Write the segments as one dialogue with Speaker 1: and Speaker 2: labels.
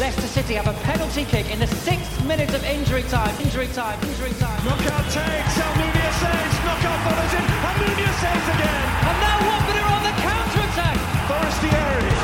Speaker 1: Leicester City have a penalty kick in the sixth minute of injury time. Injury time. Injury time.
Speaker 2: Knockaert takes. Almunia saves. Knockaert follows in. Almunia saves again.
Speaker 1: And now Watford are on the counter attack.
Speaker 2: Forestieri.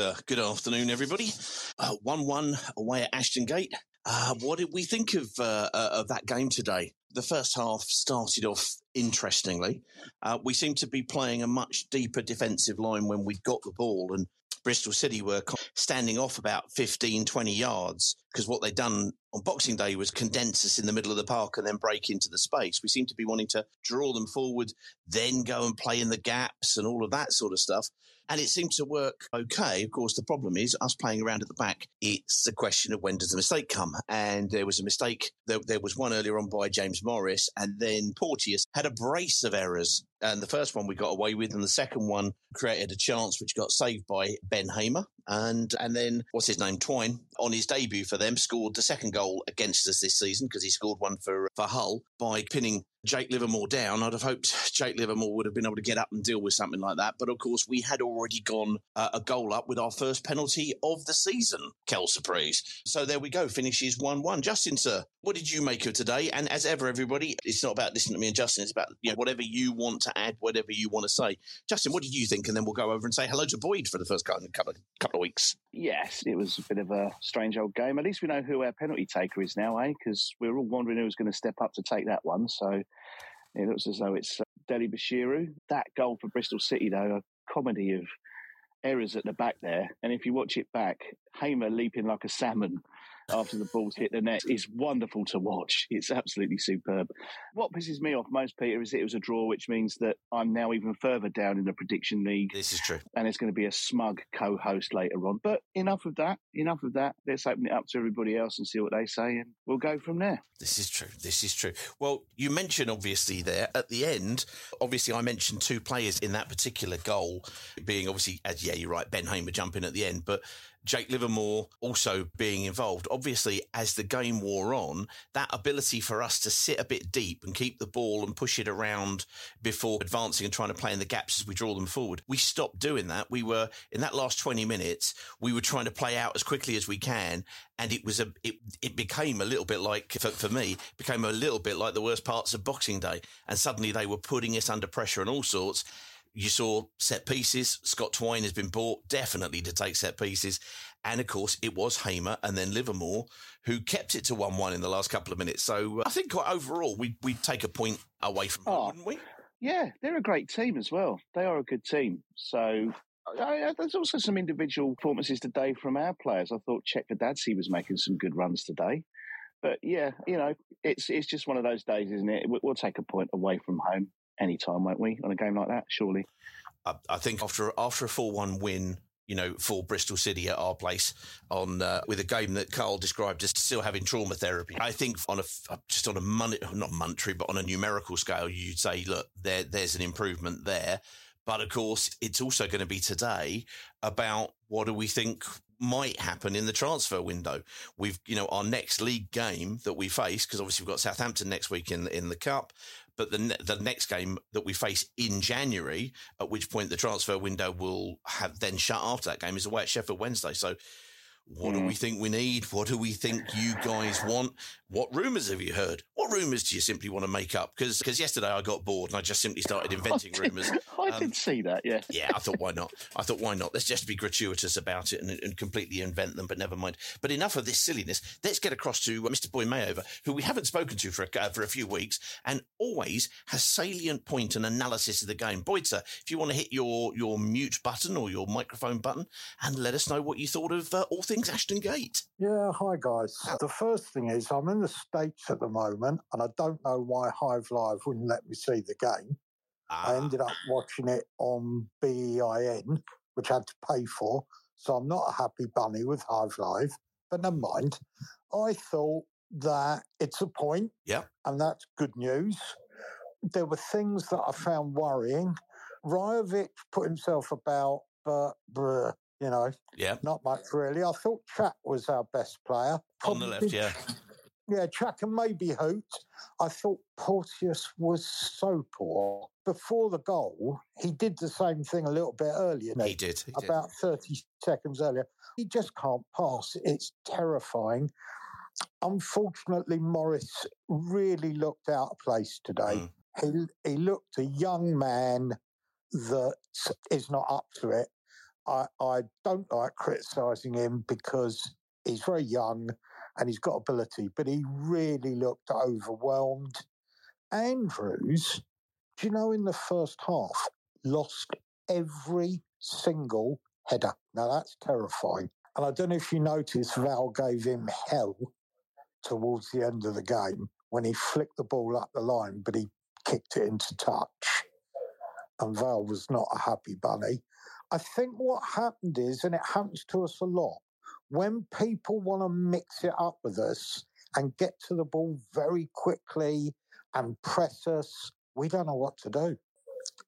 Speaker 3: Uh, good afternoon, everybody. Uh, One-one away at Ashton Gate. Uh, what did we think of uh, uh, of that game today? The first half started off interestingly. Uh, we seemed to be playing a much deeper defensive line when we got the ball, and Bristol City were standing off about 15, 20 yards because what they'd done on Boxing Day was condense us in the middle of the park and then break into the space. We seem to be wanting to draw them forward, then go and play in the gaps and all of that sort of stuff. And it seemed to work okay. Of course, the problem is us playing around at the back. It's a question of when does the mistake come? And there was a mistake. There, there was one earlier on by James Morris, and then Porteous had a brace of errors. And the first one we got away with, and the second one created a chance which got saved by Ben Hamer. And and then what's his name? Twine on his debut for them scored the second goal against us this season because he scored one for for Hull by pinning Jake Livermore down. I'd have hoped Jake Livermore would have been able to get up and deal with something like that. But of course, we had already gone uh, a goal up with our first penalty of the season, Kel Surprise. So there we go, finishes 1 1. Justin, sir, what did you make of today? And as ever, everybody, it's not about listening to me and Justin, it's about you know, whatever you want to add, whatever you want to say. Justin, what did you think? And then we'll go over and say hello to Boyd for the first couple of, couple of weeks.
Speaker 4: Yes, it was a bit of a strange old game. At least we know who our penalty taker is now, eh? Because we were all wondering who was going to step up to take that one. So it looks as though it's uh, Dele-Bashiru. That goal for Bristol City, though, a comedy of errors at the back there. And if you watch it back, Hamer leaping like a salmon after the ball's hit the net is wonderful to watch. It's absolutely superb. What pisses me off most, Peter, is it was a draw, which means that I'm now even further down in the prediction league
Speaker 3: This is true.
Speaker 4: and it's going to be a smug co-host later on. But enough of that. Enough of that. Let's open it up to everybody else and see what they say, and we'll go from there.
Speaker 3: This is true. This is true. Well, you mentioned obviously there at the end. Obviously, I mentioned two players in that particular goal, being obviously, as yeah, you're right, Ben Hamer jumping at the end, but Jake Livermore also being involved. Obviously, as the game wore on, that ability for us to sit a bit deep and keep the ball and push it around before advancing and trying to play in the gaps as we draw them forward, we stopped doing that. We were in that last 20 minutes, we were trying to play out as quickly as we can. And it was a, it, it became a little bit like, for, for me, became a little bit like the worst parts of Boxing Day. And suddenly they were putting us under pressure and all sorts. You saw set pieces. Scott Twine has been bought definitely to take set pieces. And of course, it was Hamer and then Livermore who kept it to 1 1 in the last couple of minutes. So uh, I think quite overall, we, we'd take a point away from them,
Speaker 4: Oh.
Speaker 3: wouldn't we?
Speaker 4: Yeah, they're a great team as well. They are a good team. So I, I, there's also some individual performances today from our players. I thought Chakvetadze was making some good runs today. But yeah, you know, it's it's just one of those days, isn't it? We'll take a point away from home anytime, won't we, on a game like that? Surely.
Speaker 3: I, I think after after a 4 1 win, you know, for Bristol City at our place on uh, with a game that Carl described as still having trauma therapy. I think on a just on a money not monetary, but on a numerical scale, you'd say, look, there there's an improvement there. But of course, it's also going to be today about what do we think might happen in the transfer window. We've, you know, our next league game that we face, because obviously we've got Southampton next week in, in the cup, but the, ne- the next game that we face in January, at which point the transfer window will have then shut after that game is away at Sheffield Wednesday. So what do we think we need? What do we think you guys want? What rumours have you heard? What rumours do you simply want to make up? Because because yesterday I got bored and I just simply started inventing rumours.
Speaker 4: I
Speaker 3: Um,
Speaker 4: did see that. Yeah.
Speaker 3: yeah, I thought why not? I thought why not? Let's just be gratuitous about it and, and completely invent them. But never mind. But enough of this silliness. Let's get across to uh, Mr. Boy Mayover, who we haven't spoken to for a, uh, for a few weeks, and always has salient point and analysis of the game. Boyd, sir, if you want to hit your your mute button or your microphone button and let us know what you thought of uh, all things Ashton Gate.
Speaker 5: Yeah, hi guys. The first thing is I'm in the States at the moment and I don't know why Hive Live wouldn't let me see the game. I
Speaker 3: Ah,
Speaker 5: ended up watching it on BEIN, which I had to pay for. So I'm not a happy bunny with Hive Live, but never mind. I thought that it's a point,
Speaker 3: Yeah.
Speaker 5: and that's good news. There were things that I found worrying. Rajovic put himself about, but bruh, you know,
Speaker 3: yeah,
Speaker 5: not much really. I thought Chat was our best player.
Speaker 3: on the left, yeah.
Speaker 5: Yeah, Chat and maybe Hoot. I thought Porteous was so poor. Before the goal, he did the same thing a little bit earlier.
Speaker 3: He did. He did.
Speaker 5: About 30 seconds earlier. He just can't pass. It's terrifying. Unfortunately, Morris really looked out of place today.
Speaker 3: Mm.
Speaker 5: He, he looked a young man that is not up to it. I, I don't like criticising him because he's very young and he's got ability, but he really looked overwhelmed. Andrews, do you know, in the first half, lost every single header. Now that's terrifying. And I don't know if you noticed, Val gave him hell towards the end of the game when he flicked the ball up the line, but he kicked it into touch. And Val was not a happy bunny. I think what happened is, and it happens to us a lot, when people want to mix it up with us and get to the ball very quickly and press us, we don't know what to do.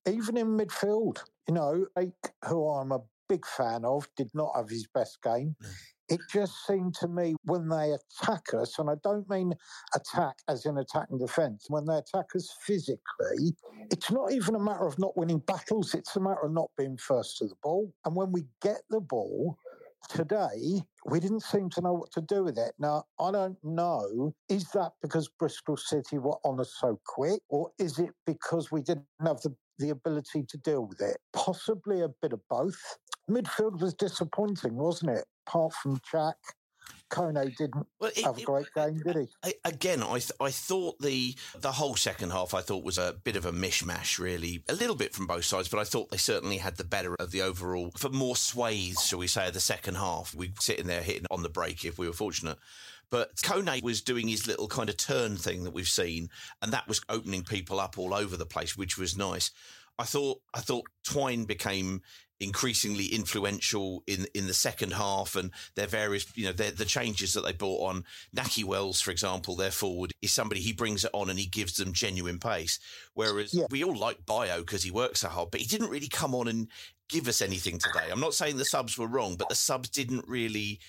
Speaker 5: Even in midfield, you know, Ake, who I'm a big fan of, did not have his best game. Mm. It just seemed to me when they attack us, and I don't mean attack as in attack and defence, when they attack us physically, it's not even a matter of not winning battles, it's a matter of not being first to the ball. And when we get the ball, today we didn't seem to know what to do with it. Now, I don't know, is that because Bristol City were on us so quick, or is it because we didn't have the, the ability to deal with it? Possibly a bit of both. Midfield was disappointing, wasn't it? Apart from Jack, Kone didn't
Speaker 3: Well, it-
Speaker 5: have a
Speaker 3: it-
Speaker 5: great game, did he?
Speaker 3: Again, I th- I thought the the whole second half I thought was a bit of a mishmash, really, a little bit from both sides, but I thought they certainly had the better of the overall for more swathes, shall we say, of the second half. We sitting there hitting on the break if we were fortunate. But Kone was doing his little kind of turn thing that we've seen, and that was opening people up all over the place, which was nice. I thought I thought Twine became increasingly influential in in the second half, and their various you know their, the changes that they brought on. Nahki Wells, for example, their forward is somebody he brings it on and he gives them genuine pace. Whereas
Speaker 5: Yeah.
Speaker 3: we all like Bayo because he works so hard, but he didn't really come on and give us anything today. I'm not saying the subs were wrong, but the subs didn't really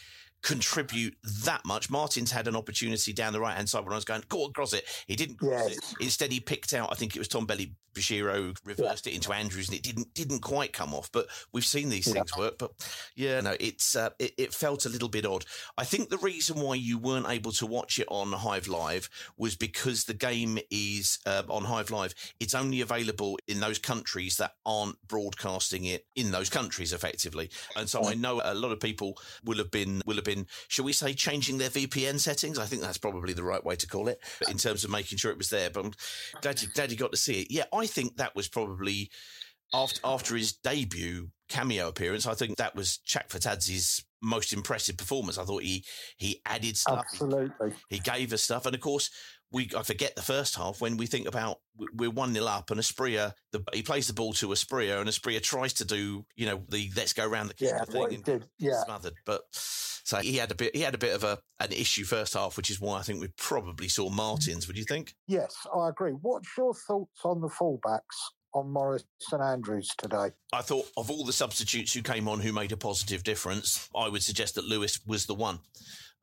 Speaker 3: contribute that much. Martin's had an opportunity down the right hand side when I was going, go across it. He didn't cross
Speaker 5: Yes.
Speaker 3: it. Instead, he picked out, I think it was Tom Belly Bashiro reversed it into Andrews and it didn't didn't quite come off. But we've seen these
Speaker 5: Yeah.
Speaker 3: things work. But yeah, no, it's uh, it, it felt a little bit odd. I think the reason why you weren't able to watch it on Hive Live was because the game is uh, on Hive Live. It's only available in those countries that aren't broadcasting it in those countries effectively. And so I know a lot of people will have been will have been, shall we say, changing their VPN settings. I think that's probably the right way to call it in terms of making sure it was there. But I'm glad you, glad you got to see it. Yeah, I think that was probably after after his debut cameo appearance. I think that was Chakvetadze's most impressive performance. I thought he he added stuff. He-
Speaker 5: Absolutely.
Speaker 3: he gave us stuff, and of course, we I forget the first half when we think about we- we're one 0 up, and Asprilla the he plays the ball to Asprilla, and Asprilla tries to do you know the let's go around the keeper
Speaker 5: Yeah,
Speaker 3: thing
Speaker 5: he
Speaker 3: and
Speaker 5: did. Yeah.
Speaker 3: smothered, but. So he had a bit. He had a bit of a an issue first half, which is why I think we probably saw Martins. Would you think?
Speaker 5: Yes, I agree. What's your thoughts on the fullbacks? on Morris and Andrews today.
Speaker 3: I thought of all the substitutes who came on who made a positive difference, I would suggest that Lewis was the one.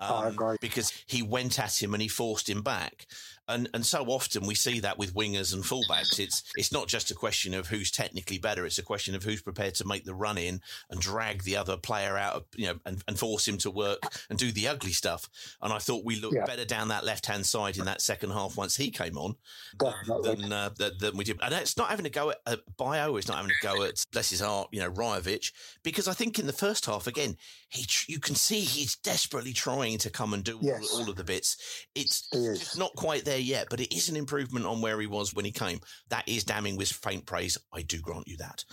Speaker 3: Um,
Speaker 5: I agree.
Speaker 3: Because he went at him and he forced him back. And and so often we see that with wingers and fullbacks. It's it's not just a question of who's technically better. It's a question of who's prepared to make the run in and drag the other player out, of, you know, and, and force him to work and do the ugly stuff. And I thought we looked
Speaker 5: Yeah.
Speaker 3: better down that left hand side in that second half once he came on
Speaker 5: Definitely.
Speaker 3: than, uh, than, than we did. And it's not having to go at uh, Bayo, it's not having to go at, bless his heart, you know, Rajovic, because I think in the first half, again, he tr- you can see he's desperately trying to come and do
Speaker 5: Yes.
Speaker 3: all, all of the bits. It's not quite there yet, but it is an improvement on where he was when he came. That is damning with faint praise. I do grant you that.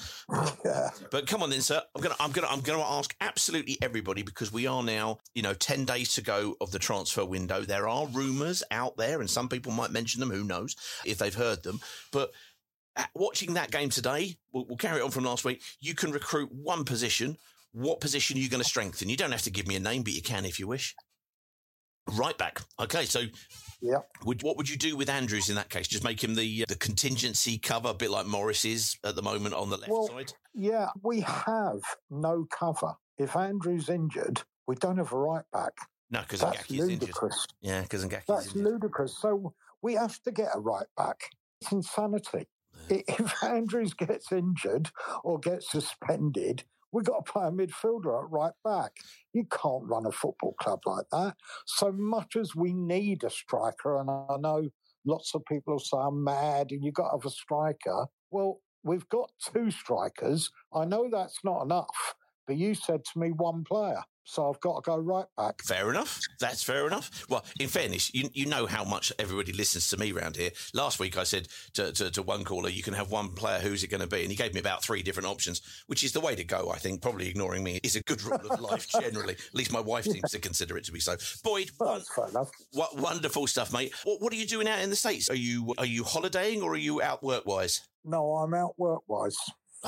Speaker 5: Yeah.
Speaker 3: But come on then, sir. I'm gonna, I'm gonna, I'm gonna ask absolutely everybody because we are now, you know, ten days to go of the transfer window. There are rumours out there, and some people might mention them. Who knows if they've heard them? But uh, watching that game today, we'll, we'll carry it on from last week. You can recruit one position. What position are you going to strengthen? You don't have to give me a name, but you can if you wish. Right back. Okay, so
Speaker 5: Yeah.
Speaker 3: would, what would you do with Andrews in that case? Just make him the uh, the contingency cover, a bit like Morris is at the moment on the left
Speaker 5: Well,
Speaker 3: side.
Speaker 5: Yeah, we have no cover. If Andrew's injured, we don't have a right back.
Speaker 3: No, because
Speaker 5: That's
Speaker 3: Ngakia injured. Yeah, because Ngakia is
Speaker 5: That's
Speaker 3: injured.
Speaker 5: ludicrous. So we have to get a right back. It's insanity. I- If Andrews gets injured or gets suspended, we've got to play a midfielder at right back. You can't run a football club like that. So much as we need a striker, and I know lots of people will say I'm mad and you've got to have a striker. Well, we've got two strikers. I know that's not enough, but you said to me one player. So I've got to go right back.
Speaker 3: Fair enough. That's fair enough. Well, in fairness, you, you know how much everybody listens to me around here. Last week I said to, to, to one caller, you can have one player, who's it going to be? And he gave me about three different options, which is the way to go, I think. Probably ignoring me is a good rule of life generally. At least my wife seems to consider it to be so. Boyd,
Speaker 5: Well,
Speaker 3: one,
Speaker 5: that's fair enough.
Speaker 3: what wonderful stuff, mate. What, what are you doing out in the States? Are you are you holidaying or are you out work wise?
Speaker 5: No, I'm out work wise.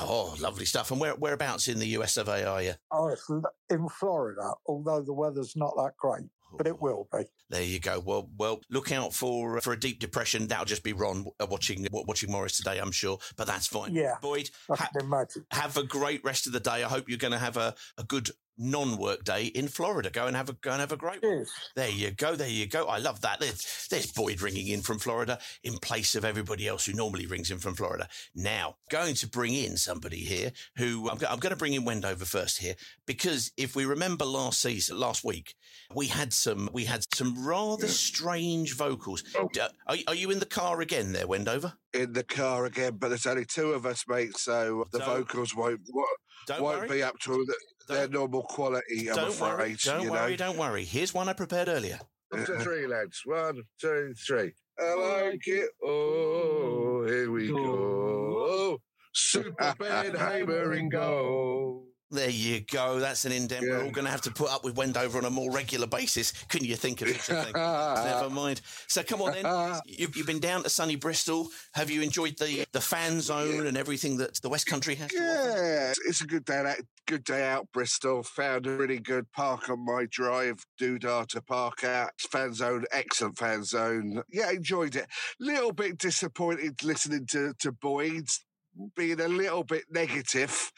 Speaker 3: Oh, lovely stuff. And where, whereabouts in the US of A are you?
Speaker 5: Oh, it's in Florida, although the weather's not that great, but it will be.
Speaker 3: There you go. Well, well, look out for for a deep depression. That'll just be Ron uh, watching watching Morris today, I'm sure. But that's fine.
Speaker 5: Yeah.
Speaker 3: Boyd, ha- have a great rest of the day. I hope you're going to have a, a good non-work day in Florida. Go and have a go and have a great one.
Speaker 5: Cheers.
Speaker 3: There you go. There you go. I love that. There's, there's Boyd ringing in from Florida in place of everybody else who normally rings in from Florida. Now, going to bring in somebody here who I'm, go- I'm going to bring in Wendover first here because if we remember last season, last week, we had some we had some rather strange vocals. Oh. D- Are, are you in the car again there, Wendover?
Speaker 6: in the car again, but there's only two of us, mate. So the
Speaker 3: Don't-
Speaker 6: vocals won't won't,
Speaker 3: Don't
Speaker 6: won't
Speaker 3: worry.
Speaker 6: be up to the, their
Speaker 3: Don't-
Speaker 6: normal quality. I'm
Speaker 3: Don't
Speaker 6: afraid.
Speaker 3: worry. Don't
Speaker 6: you
Speaker 3: worry.
Speaker 6: know.
Speaker 3: Don't worry. Here's one I prepared earlier.
Speaker 6: One, two, three, lads. One, two, three. I like it. Oh, here we go. Super Ben Hamer and go.
Speaker 3: There you go. That's an indent we're all going to have to put up with Wendover on a more regular basis. Couldn't you think of such a thing? Never mind. So come on then. You've, you've been down to sunny Bristol. Have you enjoyed the, the fan zone and everything that the West Country has? to?
Speaker 6: Yeah, it's a good day out. Good day out, Bristol. Found a really good park on my drive. Doodah to park out. Fan zone, excellent fan zone. Yeah, enjoyed it. Little bit disappointed listening to to Boyd's being a little bit negative.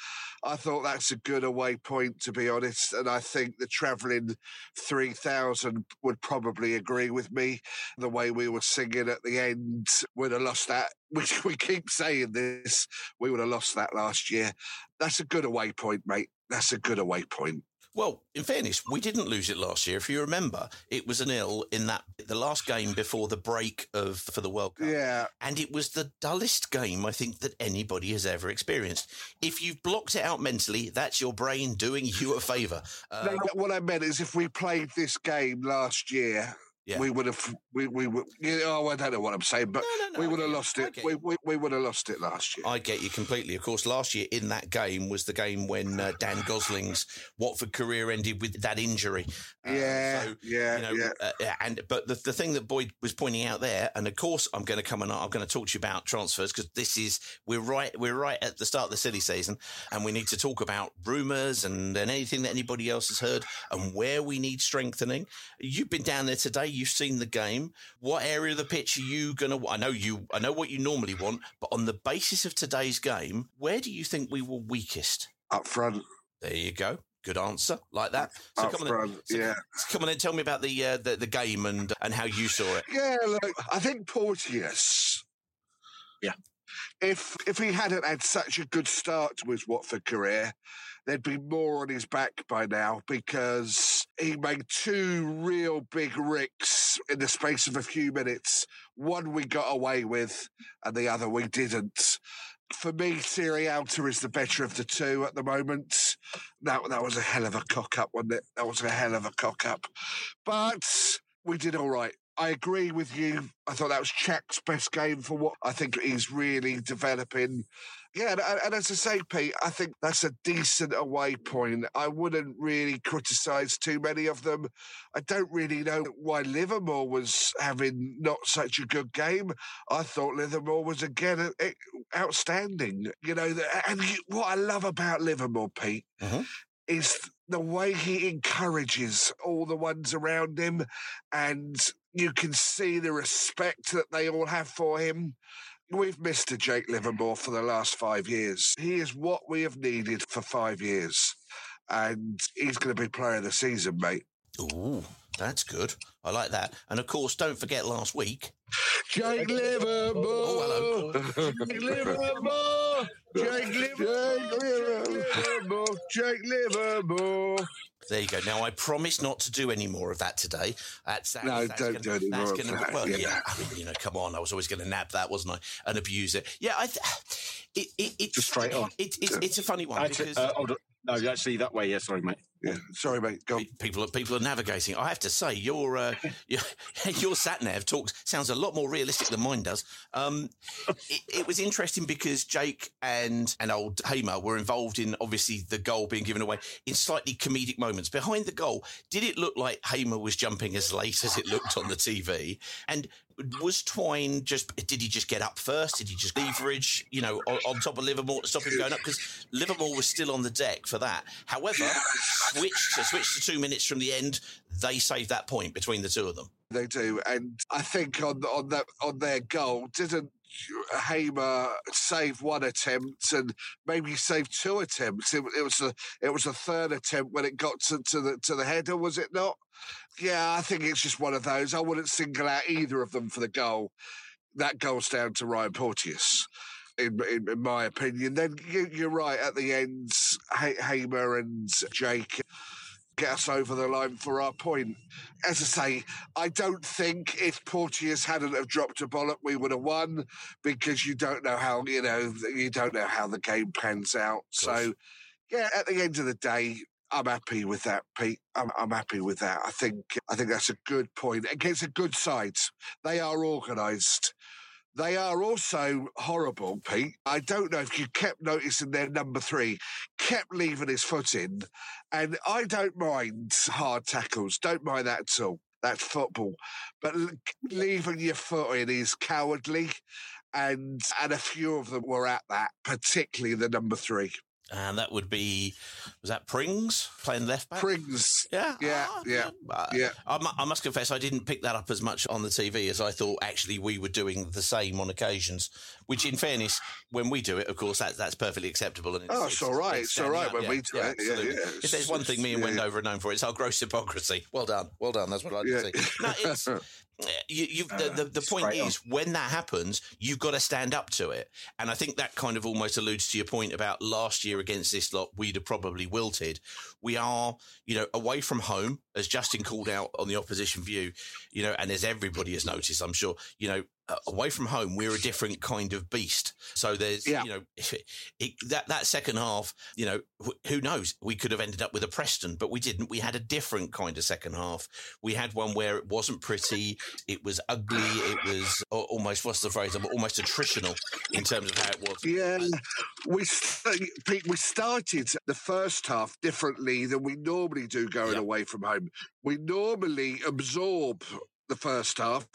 Speaker 6: I thought that's a good away point, to be honest. And I think the travelling 3,000 would probably agree with me. The way we were singing at the end would have lost that. We, we keep saying this. We would have lost that last year. That's a good away point, mate. That's a good away point.
Speaker 3: Well, in fairness, we didn't lose it last year. If you remember, it was an ill in that the last game before the break of for the World Cup.
Speaker 6: Yeah.
Speaker 3: And it was the dullest game I think that anybody has ever experienced. If you've blocked it out mentally, that's your brain doing you a favour. Uh,
Speaker 6: No, what I meant is if we played this game last year,
Speaker 3: Yeah.
Speaker 6: we would have, we, we would, you know, I don't know what I'm saying, but
Speaker 3: No, no, no,
Speaker 6: we would have lost it. We, we, we would have lost it last year.
Speaker 3: I get you completely. Of course, last year in that game was the game when uh, Dan Gosling's Watford career ended with that injury. Uh,
Speaker 6: yeah,
Speaker 3: so,
Speaker 6: yeah,
Speaker 3: you know,
Speaker 6: yeah.
Speaker 3: uh, and but the, the thing that Boyd was pointing out there, and of course I'm going to come and I'm going to talk to you about transfers because this is we're right we're right at the start of the silly season, and we need to talk about rumours and, and anything that anybody else has heard and where we need strengthening. You've been down there today. You've seen the game. What area of the pitch are you going to? I know you. I know what you normally want, but on the basis of today's game, where do you think we were weakest?
Speaker 6: Up front.
Speaker 3: There you go. Good answer, like that. So
Speaker 6: Up
Speaker 3: come on,
Speaker 6: front,
Speaker 3: so
Speaker 6: yeah.
Speaker 3: come on and tell me about the, uh, the the game and and how you saw it.
Speaker 6: Yeah, look, I think Porteous.
Speaker 7: Yeah.
Speaker 6: If if he hadn't had such a good start to his Watford career, there'd be more on his back by now because he made two real big ricks in the space of a few minutes. One we got away with, and the other we didn't. For me, Sierralta is the better of the two at the moment. That that was a hell of a cock up, wasn't it? That was a hell of a cock up. But we did all right. I agree with you. I thought that was Czech's best game for what I think he's really developing. Yeah, and, and as I say, Pete, I think that's a decent away point. I wouldn't really criticise too many of them. I don't really know why Livermore was having not such a good game. I thought Livermore was again outstanding. You know, and what I love about Livermore, Pete, mm-hmm. is the way he encourages all the ones around him, and you can see the respect that they all have for him. We've missed a Jake Livermore for the last five years. He is what we have needed for five years, and he's going to be player of the season, mate.
Speaker 3: Ooh, that's good. I like that. And of course, don't forget last week.
Speaker 6: Jake Livermore.
Speaker 3: Oh,
Speaker 6: Jake Livermore. Jake Livermore. Jake Livermore.
Speaker 3: There you go. Now I promise not to do any more of that today. That's, that's
Speaker 6: No,
Speaker 3: that's
Speaker 6: don't
Speaker 3: gonna,
Speaker 6: do any
Speaker 3: that's
Speaker 6: more of
Speaker 3: gonna,
Speaker 6: that,
Speaker 3: Well,
Speaker 6: yeah.
Speaker 3: yeah. I mean, you know, come on. I was always going to nab that, wasn't I? And abuse it. Yeah, I. Th- it, it, it's
Speaker 7: Just straight on.
Speaker 3: It, it's it's a funny one
Speaker 7: Actually,
Speaker 3: because
Speaker 7: uh, hold on. No, actually, that way. Yeah, sorry, mate.
Speaker 6: Yeah, sorry, mate. Go on.
Speaker 3: people are people are navigating. I have to say, your uh, your, your sat nav talks sounds a lot more realistic than mine does. Um, it, it was interesting because Jake and and old Hamer were involved in obviously the goal being given away in slightly comedic moments. Behind the goal, did it look like Hamer was jumping as late as it looked on the TV? And was Twine just did he just get up first? Did he just leverage, you know, on, on top of Livermore to stop him going up? Because Livermore was still on the deck for that. However, switched to switch to two minutes from the end, they saved that point between the two of them.
Speaker 6: They do, and I think on on that on their goal didn't Hamer save one attempt and maybe save two attempts. It, it was a it was a third attempt when it got to, to the to the header, was it not? Yeah, I think it's just one of those. I wouldn't single out either of them for the goal. That goes down to Ryan Porteous. In, in, in my opinion, then you, you're right. At the end, Ha- Hamer and Jake get us over the line for our point. As I say, I don't think if Porteous hadn't have dropped a bollock, we would have won because you don't know how you know you don't know how the game pans out. So, yeah, at the end of the day. I'm happy with that, Pete. I'm, I'm happy with that. I think I think that's a good point against a good side. They are organised. They are also horrible, Pete. I don't know if you kept noticing their number three kept leaving his foot in, and I don't mind hard tackles. Don't mind that at all. That's football, but leaving your foot in is cowardly, and and a few of them were at that, particularly the number three.
Speaker 3: And that would be was that Pring's playing left back?
Speaker 6: Prings.
Speaker 3: Yeah,
Speaker 6: Yeah,
Speaker 3: Ah,
Speaker 6: yeah,
Speaker 3: Uh,
Speaker 6: yeah.
Speaker 3: I, I must confess, I didn't pick that up as much on the TV as I thought. Actually, we were doing the same on occasions. Which, in fairness, when we do it, of course, that, that's perfectly acceptable. And it's,
Speaker 6: Oh, it's all right. It's all
Speaker 3: standing
Speaker 6: right
Speaker 3: up.
Speaker 6: when
Speaker 3: Yeah,
Speaker 6: we do
Speaker 3: yeah,
Speaker 6: it. Yeah, yeah.
Speaker 3: If there's one thing me and. Wendover are known for, it's our gross hypocrisy. Well done, well done. That's what I like
Speaker 6: Yeah.
Speaker 3: to see. No, it's. You, you've, the, uh, the, the point
Speaker 7: straight on.
Speaker 3: is, when that happens, you've got to stand up to it. And I think that kind of almost alludes to your point about last year against this lot, we'd have probably wilted. We are, you know, away from home, as Justin called out on the opposition view, you know, and as everybody has noticed, I'm sure, you know, uh, away from home, we're a different kind of beast. So there's,
Speaker 6: Yeah.
Speaker 3: you know, it, that that second half, you know, wh- who knows? We could have ended up with a Preston, but we didn't. We had a different kind of second half. We had one where it wasn't pretty, it was ugly, it was almost what's the phrase? Almost attritional in terms of how it was.
Speaker 6: Yeah, we st- Pete, we started the first half differently than we normally do going away from home. We normally absorb the first half.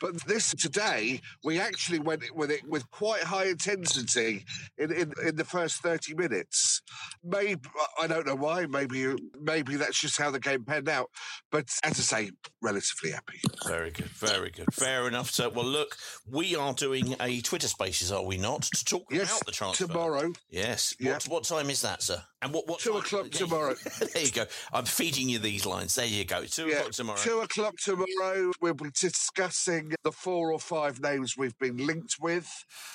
Speaker 6: But this today, we actually went with it with quite high intensity in, in, in the first 30 minutes. Maybe, I don't know why, maybe maybe that's just how the game panned out. But as I say, relatively happy.
Speaker 3: Very good, very good. Fair enough. So, well, look, we are doing a Twitter Spaces, are we not, to talk
Speaker 6: Yes,
Speaker 3: about the transfer
Speaker 6: tomorrow.
Speaker 3: Yes. What, what time is that, sir? And what what
Speaker 6: Two
Speaker 3: time-
Speaker 6: o'clock tomorrow.
Speaker 3: there you go. I'm feeding you these lines. There you go. Two
Speaker 6: Yeah,
Speaker 3: o'clock tomorrow.
Speaker 6: Two o'clock tomorrow. We'll be discussing the four or five names we've been linked with.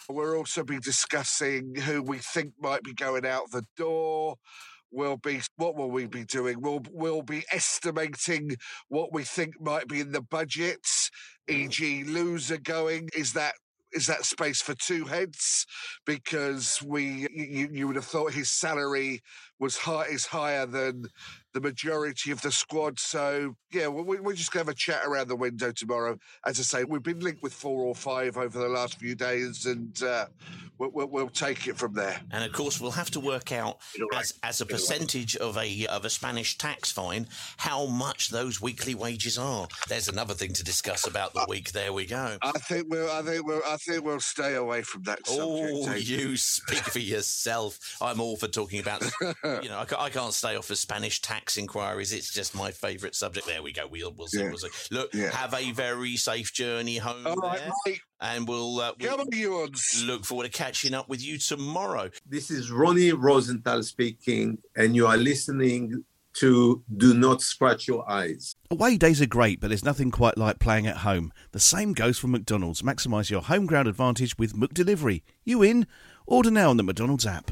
Speaker 6: We'll also be discussing who we think might be going out the door. We'll be what will we be doing? We'll we'll be estimating what we think might be in the budget, e.g., Louza going. Is that is that space for two heads? Because we you, you would have thought his salary was high is higher than the majority of the squad. So yeah, we, we're just going to have a chat around the window tomorrow. As I say, we've been linked with four or five over the last few days, and uh, we'll, we'll, we'll take it from there.
Speaker 3: And of course, we'll have to work out as, as a percentage of a of a Spanish tax fine how much those weekly wages are. There's another thing to discuss about the week. There we go.
Speaker 6: I think we'll I think we'll I think we'll stay away from that subject.
Speaker 3: Oh, you speak for yourself. I'm all for talking about. You know, I, I can't stay off of Spanish tax inquiries. It's just my favourite subject. There we go. We'll we'll see.
Speaker 6: Yeah.
Speaker 3: We'll see. Look,
Speaker 6: Yeah.
Speaker 3: have a very safe journey home.
Speaker 6: All right,
Speaker 3: there,
Speaker 6: mate.
Speaker 3: and we'll, uh, we'll
Speaker 6: Come on, Ewan's.
Speaker 3: look forward to catching up with you tomorrow.
Speaker 8: This is Ronnie Rosenthal speaking, and you are listening to Do Not Scratch Your Eyes.
Speaker 9: Away days are great, but there's nothing quite like playing at home. The same goes for McDonald's. Maximise your home ground advantage with McDelivery. You in? Order now on the McDonald's app.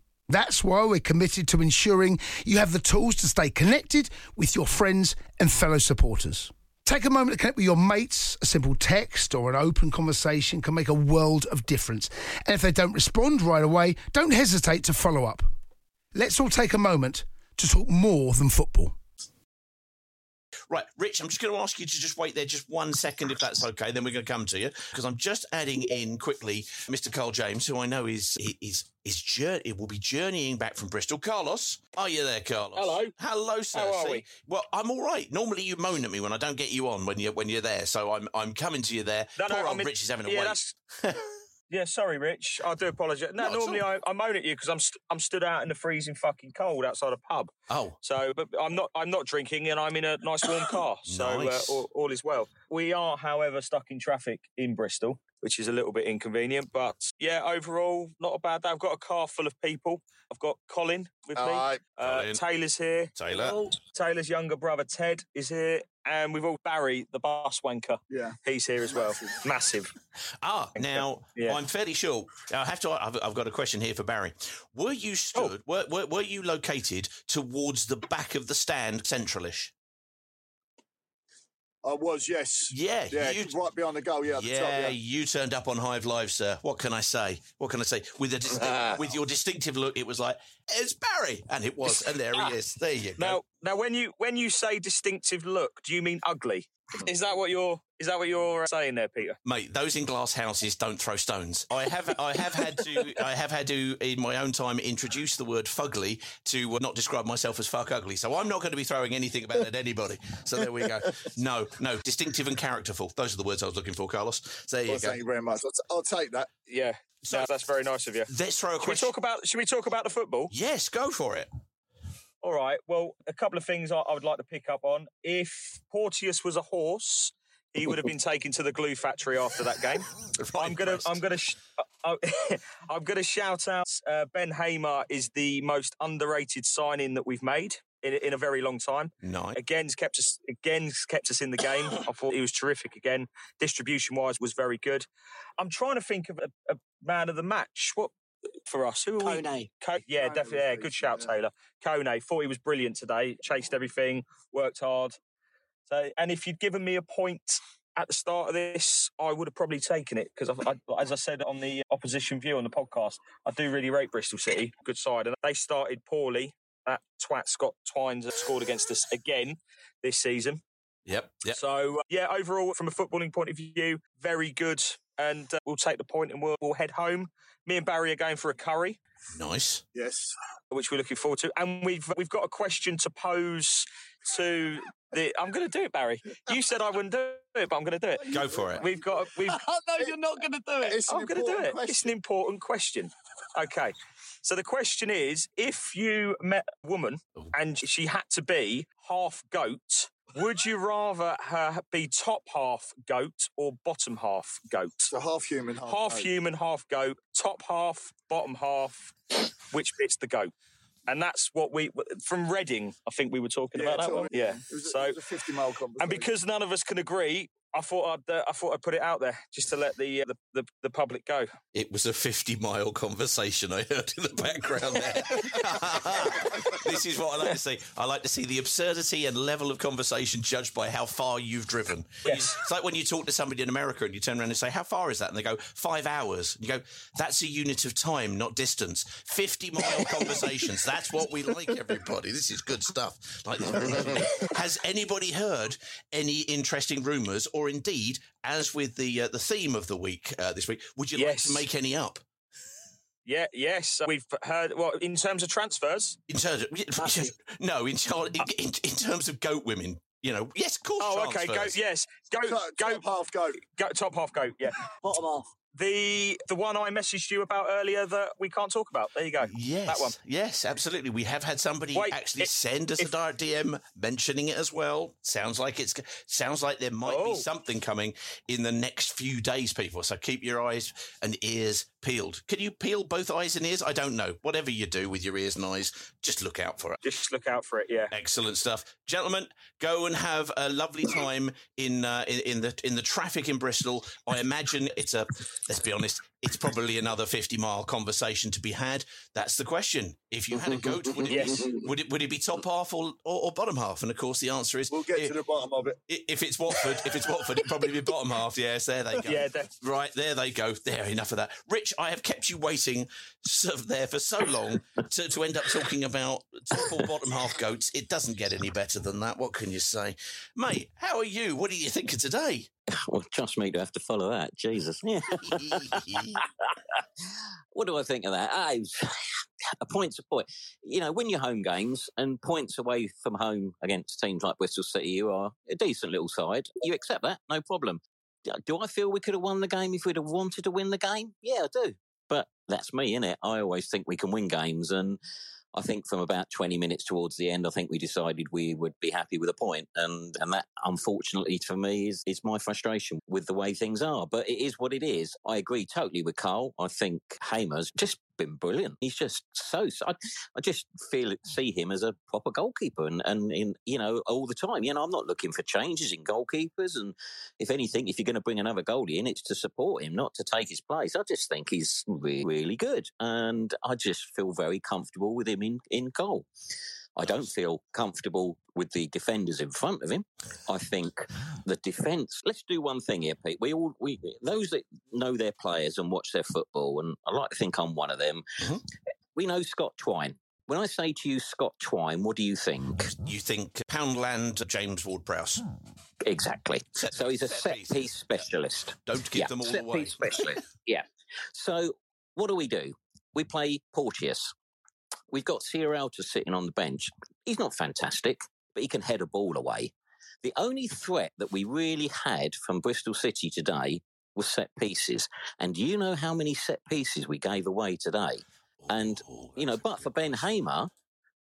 Speaker 10: That's why we're committed to ensuring you have the tools to stay connected with your friends and fellow supporters. Take a moment to connect with your mates. A simple text or an open conversation can make a world of difference. And if they don't respond right away, don't hesitate to follow up. Let's all take a moment to talk more than football.
Speaker 3: Right, Rich, I'm just going to ask you to just wait there just one second, if that's okay. Then we're going to come to you because I'm just adding in quickly Mr. Carl James, who I know is is is journey It will be journeying back from Bristol. Carlos, are you there, Carlos?
Speaker 7: Hello.
Speaker 3: hello, sir.
Speaker 7: How are
Speaker 3: See?
Speaker 7: we?
Speaker 3: Well, I'm all right. Normally, you moan at me when I don't get you on when you when you're there, so I'm I'm coming to you there.
Speaker 7: No, no,
Speaker 3: Poor
Speaker 7: I
Speaker 3: old
Speaker 7: mean,
Speaker 3: Rich is having a
Speaker 7: yeah,
Speaker 3: wait.
Speaker 7: Yeah, sorry, Rich. I do apologise. No,
Speaker 3: Not
Speaker 7: normally I, I moan at you because I'm st- I'm stood out in the freezing fucking cold outside a pub.
Speaker 3: Oh,
Speaker 7: So, but I'm not I'm not drinking and I'm in a nice warm car. So
Speaker 3: Nice.
Speaker 7: uh, all, all is well. We are, however, stuck in traffic in Bristol, which is a little bit inconvenient. But yeah, overall, not a bad day. I've got a car full of people. I've got Colin with me.
Speaker 6: Aye.
Speaker 7: Uh,
Speaker 3: Colin.
Speaker 7: Taylor's here.
Speaker 3: Taylor.
Speaker 7: Taylor's younger brother Ted is here, and we've all Barry, the bus wanker.
Speaker 11: Yeah.
Speaker 7: He's here as well. Massive.
Speaker 3: Ah, now
Speaker 7: Yeah.
Speaker 3: I'm fairly sure. I have to. I've, I've got a question here for Barry. Were you
Speaker 7: Oh.
Speaker 3: stood? Were, were, were you located towards the back of the stand, centralish?
Speaker 11: I was, yes.
Speaker 3: Yeah,
Speaker 11: Yeah,
Speaker 3: you-
Speaker 11: right behind the goal, yeah,
Speaker 3: yeah,
Speaker 11: top, yeah.
Speaker 3: you turned up on Hive Live, sir. What can I say? What can I say? With a dis- with your distinctive look, it was like it's Barry, and it was, and there he is. There you go.
Speaker 7: Now, now, when you when you say distinctive look, do you mean ugly? Is that what you're is that what you're uh, saying there, Peter?
Speaker 3: Mate, those in glass houses don't throw stones. I have, I have had to, I have had to, in my own time, introduce the word fugly to uh, not describe myself as fuck ugly. So I'm not going to be throwing anything about at anybody. So there we go. No, no, distinctive and characterful. Those are the words I was looking for, Carlos. So there you
Speaker 11: Well,
Speaker 3: go.
Speaker 11: thank you very much. I'll, t- I'll take that.
Speaker 7: Yeah.
Speaker 3: So-
Speaker 7: no, that's very nice of you.
Speaker 3: Let's throw a
Speaker 7: Should we talk about should we talk about the football?
Speaker 3: Yes, go for it.
Speaker 7: All right. Well, a couple of things I, I would like to pick up on. If Porteous was a horse, he would have been taken to the glue factory after that game. I'm gonna, I'm gonna, sh- uh, I'm gonna shout out. Uh, ben Hamer is the most underrated signing that we've made in, in a very long time.
Speaker 3: Nice.
Speaker 7: Again's kept us, again's kept us in the game. I thought he was terrific again. Distribution wise, was very good. I'm trying to think of a, a man of the match. What for us? Who are we?
Speaker 12: Kone.
Speaker 7: Yeah,
Speaker 11: Kone
Speaker 7: definitely. Yeah, good shout,
Speaker 11: yeah.
Speaker 7: Taylor. Kone thought he was brilliant today. Chased everything, worked hard. So, and if you'd given me a point at the start of this, I would have probably taken it because, I, as I said on the opposition view on the podcast, I do really rate Bristol City, good side, and they started poorly. That twat Scott Twine's scored against us again this season.
Speaker 3: Yep. Yep.
Speaker 7: So uh, yeah, overall, from a footballing point of view, very good, and uh, we'll take the point and we'll, we'll head home. Me and Barry are going for a curry
Speaker 3: Nice.
Speaker 11: Yes.
Speaker 7: which we're looking forward to. And we've we've got a question to pose to the. I'm going to do it, Barry. You said I wouldn't do it, but I'm going to do it.
Speaker 3: Go for it.
Speaker 7: We've got. We've.
Speaker 11: no, you're not going to do it.
Speaker 7: I'm going to do it.
Speaker 11: important
Speaker 7: It's an important question. Okay. So the question is: If you met a woman and she had to be half goat, would you rather her be top half goat or bottom half goat?
Speaker 11: So half human, half,
Speaker 7: half
Speaker 11: goat.
Speaker 7: human, half goat, top half, bottom half. Which bit's the goat? And that's what we from Reading. I think we were talking
Speaker 11: Yeah,
Speaker 7: about that one. Yeah.
Speaker 11: It was, a,
Speaker 7: so
Speaker 11: it was a 50 mile conversation.
Speaker 7: and because none of us can agree, I thought I'd uh, I thought I'd put it out there just to let the, uh, the the the public go.
Speaker 3: It was a 50 mile conversation I heard in the background there. this is what I like to see. I like to see the absurdity and level of conversation judged by how far you've driven.
Speaker 7: Yes.
Speaker 3: It's like when you talk to somebody in America and you turn around and say, How far is that? And they go, Five hours. And you go, That's a unit of time, not distance. 50 mile conversations. That's what we like, everybody. This is good stuff. Like, has anybody heard any interesting rumours, or indeed, as with the uh, the theme of the week uh, this week, would you like to make any up?
Speaker 7: Yeah, yes, we've heard. Well, in terms of transfers,
Speaker 3: In terms of no, in, in, in, in terms of goat women, you know, yes, of course.
Speaker 7: Oh, okay. Go.
Speaker 3: transfers.
Speaker 7: Yes. Go.
Speaker 11: Top-
Speaker 7: go.
Speaker 11: top half goat.
Speaker 7: Go. Top half goat. Yeah.
Speaker 13: Bottom half.
Speaker 7: The the one I messaged you about earlier that we can't talk about. There you go.
Speaker 3: Yes,
Speaker 7: That one.
Speaker 3: Yes, absolutely. We have had somebody
Speaker 7: Wait,
Speaker 3: actually
Speaker 7: if-
Speaker 3: send us a direct DM mentioning it as well. Sounds like it's sounds like there might be
Speaker 7: Oh.
Speaker 3: something coming in the next few days, people. So keep your eyes and ears peeled. Can you peel both eyes and ears? I don't know. Whatever you do with your ears and eyes, just look out for it.
Speaker 7: Just look out for it. Yeah.
Speaker 3: Excellent stuff, gentlemen. Go and have a lovely time in uh, in, in the in the traffic in Bristol. I imagine it's a. Let's be honest. It's probably another fifty mile conversation to be had. That's the question. If you had a goat, would it
Speaker 7: Yes.
Speaker 3: be, would it would it be top half or, or, or bottom half? And of course, the answer is
Speaker 11: We'll get
Speaker 3: i-
Speaker 11: to the bottom of it.
Speaker 3: if it's Watford, if it's Watford, it'd probably be bottom half. Yes, there they go.
Speaker 7: Yeah, def-
Speaker 3: right there they go. There, enough of that. Rich, I have kept you waiting so, there for so long to, to end up talking about top or bottom half goats. It doesn't get any better than that. What can you say, mate? How are you? What do you think of today?
Speaker 13: Well, trust me to have to follow that. Jesus. Yeah. what do I think of that? Ah, a point's a point. You know, win your home games and points away from home against teams like Bristol City, you are a decent little side. You accept that, no problem. Do- Do I feel we could have won the game if we'd have wanted to win the game? Yeah, I do. But that's me, innit? I always think we can win games. And I think from about 20 minutes towards the end, I think we decided we would be happy with a point. And, and that, unfortunately, for me, is, is my frustration with the way things are. But it is what it is. I agree totally with Carl. I think Hamer's just been brilliant. He's just so, I, I just feel see him as a proper goalkeeper and, and in, you know, all the time. You know, I'm not looking for changes in goalkeepers. And if anything, if you're going to bring another goalie in, it's to support him, not to take his place. I just think he's really, really good. And I just feel very comfortable with him in, in goal. I don't feel comfortable with the defenders in front of him. I think ah. the defence. Let's do one thing here, Pete. We all we those that know their players and watch their football, and I like to think I'm one of them. Mm-hmm. We know Scott Twine. When I say to you Scott Twine, what do you think?
Speaker 3: You think Poundland, James Ward Prowse? Hmm.
Speaker 13: Exactly.
Speaker 3: Set-
Speaker 13: so he's a
Speaker 3: set
Speaker 13: set,
Speaker 3: pieces.
Speaker 13: piece specialist.
Speaker 3: Don't give
Speaker 13: yeah,
Speaker 3: them all
Speaker 13: set
Speaker 3: away.
Speaker 13: piece specialist. yeah. So what do we do? We play Porteous. We've got Sierralta sitting on the bench. He's not fantastic, but he can head a ball away. The only threat that we really had from Bristol City today was set pieces. And you know how many set pieces we gave away today? And, oh, you know, but for Ben Hamer,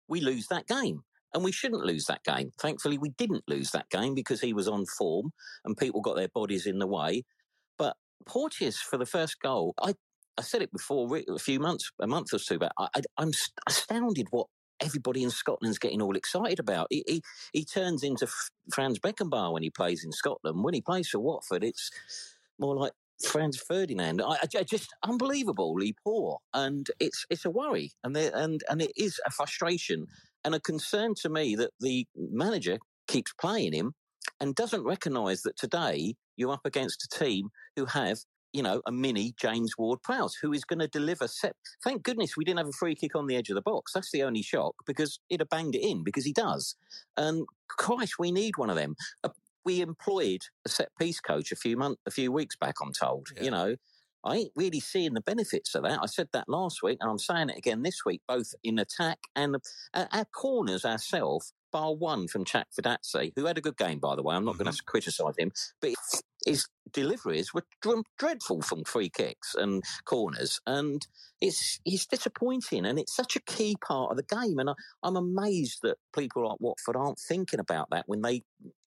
Speaker 13: we lose that game. And we shouldn't lose that game. Thankfully, we didn't lose that game because he was on form and people got their bodies in the way. But Porteous for the first goal, I, I said it before a few months, a month or two back. I, I'm astounded what everybody in Scotland's getting all excited about. He, he, he turns into Franz Beckenbauer when he plays in Scotland. When he plays for Watford, it's more like Franz Ferdinand. I, I just unbelievably poor, and it's it's a worry, and and and it is a frustration and a concern to me that the manager keeps playing him and doesn't recognise that today you're up against a team who have you know, a mini James Ward Prowse who is going to deliver set. Thank goodness we didn't have a free kick on the edge of the box. That's the only shock because he'd have banged it in because he does. And Christ, we need one of them. Uh, we employed a set piece coach a few months, a few weeks back. I'm told. You know, I ain't really seeing the benefits of that. I said that last week, and I'm saying it again this week, both in attack and uh, our corners ourselves. Bar one from Chak Fadazzi, who had a good game, by the way. I'm not going to criticise him, but his deliveries were dreadful from free kicks and corners, and it's it's disappointing. And it's such a key part of the game. And I, I'm amazed that people like Watford aren't thinking about that when they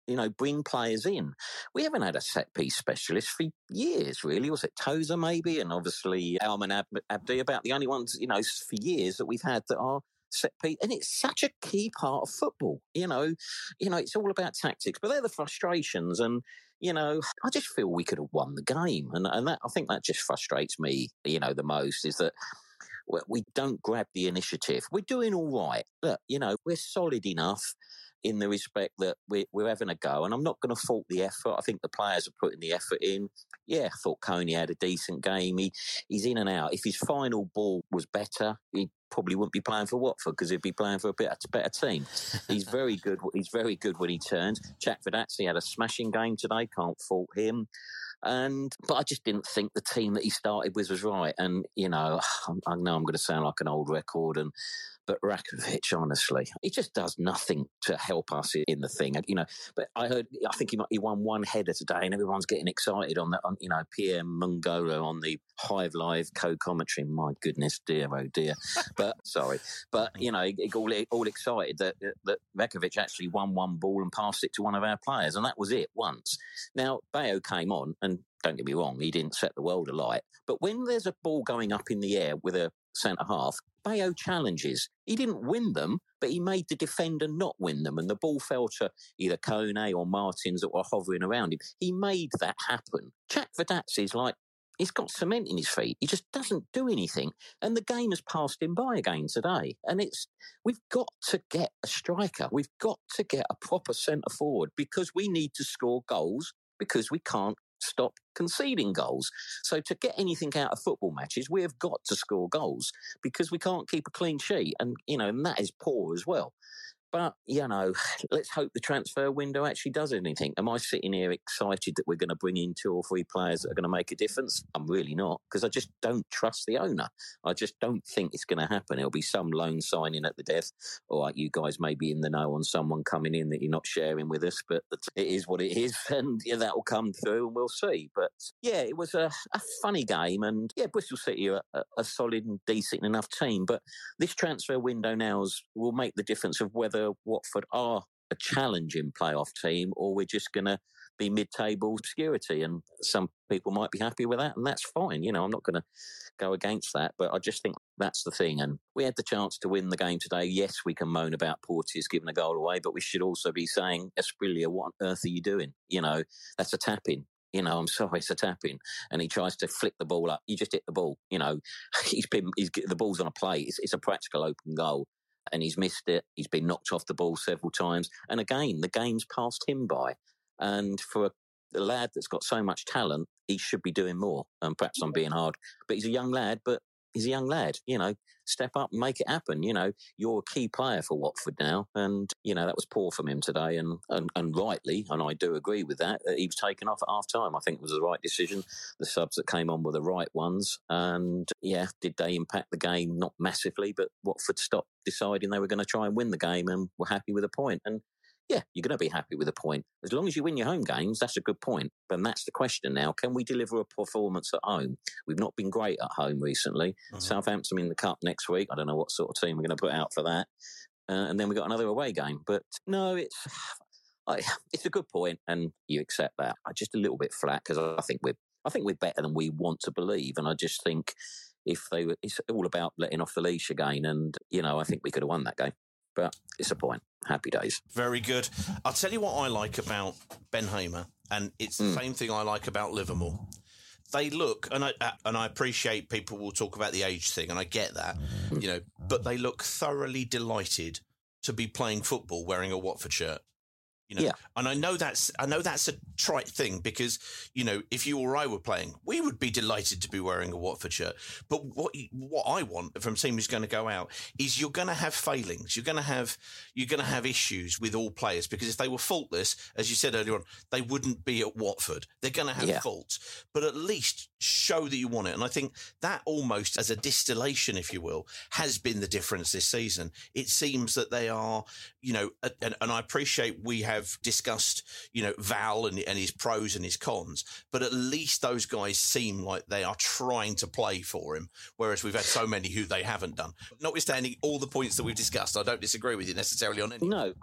Speaker 13: you know, bring players in. We haven't had a set piece specialist for years, really. Was it Tozer maybe, and obviously Almen Ab- Abdi? About the only ones, you know, for years that we've had that are set piece, and it's such a key part of football. You know, you know, it's all about tactics, but they're the frustrations, and you know, I just feel we could have won the game, and and that I think that just frustrates me. You know, the most is that we don't grab the initiative. We're doing all right. Look, you know, we're solid enough in the respect that we're, we're having a go. And I'm not going to fault the effort. I think the players are putting the effort in. Yeah, I thought Coney had a decent game. He, he's in and out. If his final ball was better, he probably wouldn't be playing for Watford because he'd be playing for a better, better team. He's very good. He's very good when he turns. Chak actually had a smashing game today. Can't fault him. And but I just didn't think the team that he started with was right. And you know, I know I'm going to sound like an old record, and but Rajovic, honestly, he just does nothing to help us in the thing. You know, but I heard, I think he, he won one header today, and everyone's getting excited on that. On, you know, Pierre Mungola on the Hive Live co-commentary. My goodness, dear, oh dear. But sorry, but mm. you know, all all excited that that Rajovic actually won one ball and passed it to one of our players, and that was it once. Now Bayo came on, and don't get me wrong, he didn't set the world alight. But when there's a ball going up in the air with a centre half, Bayo challenges. He didn't win them, but he made the defender not win them, and the ball fell to either Kone or Martins that were hovering around him. He made that happen. Jack Chak is like he's got cement in his feet. He just doesn't do anything. And the game has passed him by again today. And it's we've got to get a striker. We've got to get a proper centre forward because we need to score goals because we can't stop conceding goals. So to get anything out of football matches, we have got to score goals because we can't keep a clean sheet, and you know, and that is poor as well. But, you know, let's hope the transfer window actually does anything. Am I sitting here excited that we're going to bring in two or three players that are going to make a difference? I'm really not because I just don't trust the owner. I just don't think it's going to happen. It'll be some loan signing at the death. All right, you guys may be in the know on someone coming in that you're not sharing with us, but it is what it is. And yeah, that will come through and we'll see. But yeah, it was a, a funny game. And yeah, Bristol City are a, a solid and decent enough team. But this transfer window now will make the difference of whether whether Watford are a challenging playoff team or we're just going to be mid-table obscurity and some people might be happy with that and that's fine you know i'm not going to go against that but i just think that's the thing and we had the chance to win the game today yes we can moan about porteous giving a goal away but we should also be saying Asprilla what on earth are you doing you know that's a tap in you know, I'm sorry, it's a tapping, and he tries to flick the ball up. You just hit the ball. You know, he's been, he's the ball's on a plate. It's, it's a practical open goal, and he's missed it. He's been knocked off the ball several times. And again, the game's passed him by. And for a, lad that's got so much talent, he should be doing more. And perhaps I'm being hard, but he's a young lad, but he's a young lad. You know, step up and make it happen. You know, you're a key player for Watford now, and you know that was poor from him today, and and, and rightly, and I do agree with that. He was taken off at half time. I think it was the right decision. The subs that came on were the right ones, and yeah, did they impact the game? Not massively, but Watford stopped deciding they were going to try and win the game, and were happy with a point. And yeah, you're going to be happy with a point. As long as you win your home games, that's a good point. But that's the question now. Can we deliver a performance at home? We've not been great at home recently. Uh-huh. Southampton in the Cup next week. I don't know what sort of team we're going to put out for that. Uh, and then we've got another away game. But no, it's. I, it's a good point, and you accept that. I'm just a little bit flat because I think we're I think we're better than we want to believe, and I just think if they were, it's all about letting off the leash again, and you know I think we could have won that game but it's a point. Happy days.
Speaker 12: Very good. I'll tell you what I like about Ben Hamer, and it's the mm. same thing I like about Livermore. They look, and I uh, and I appreciate people will talk about the age thing, and I get that, you know, but they look thoroughly delighted to be playing football wearing a Watford shirt.
Speaker 3: You know,
Speaker 13: Yeah.
Speaker 3: and I know that's I know that's a trite thing because you know if you or I were playing, we would be delighted to be wearing a Watford shirt. But what what I want from a team who's going to go out is you're going to have failings. You're going to have you're going to have issues with all players because if they were faultless, as you said earlier on, they wouldn't be at Watford. They're going to have
Speaker 13: Yeah.
Speaker 3: faults, but at least show that you want it. And I think that almost as a distillation, if you will, has been the difference this season. It seems that they are, you know, and, and I appreciate we have discussed, you know, Val and, and his pros and his cons, but at least those guys seem like they are trying to play for him, whereas we've had so many who they haven't done. Notwithstanding all the points that we've discussed, I don't disagree with you necessarily on any.
Speaker 13: No.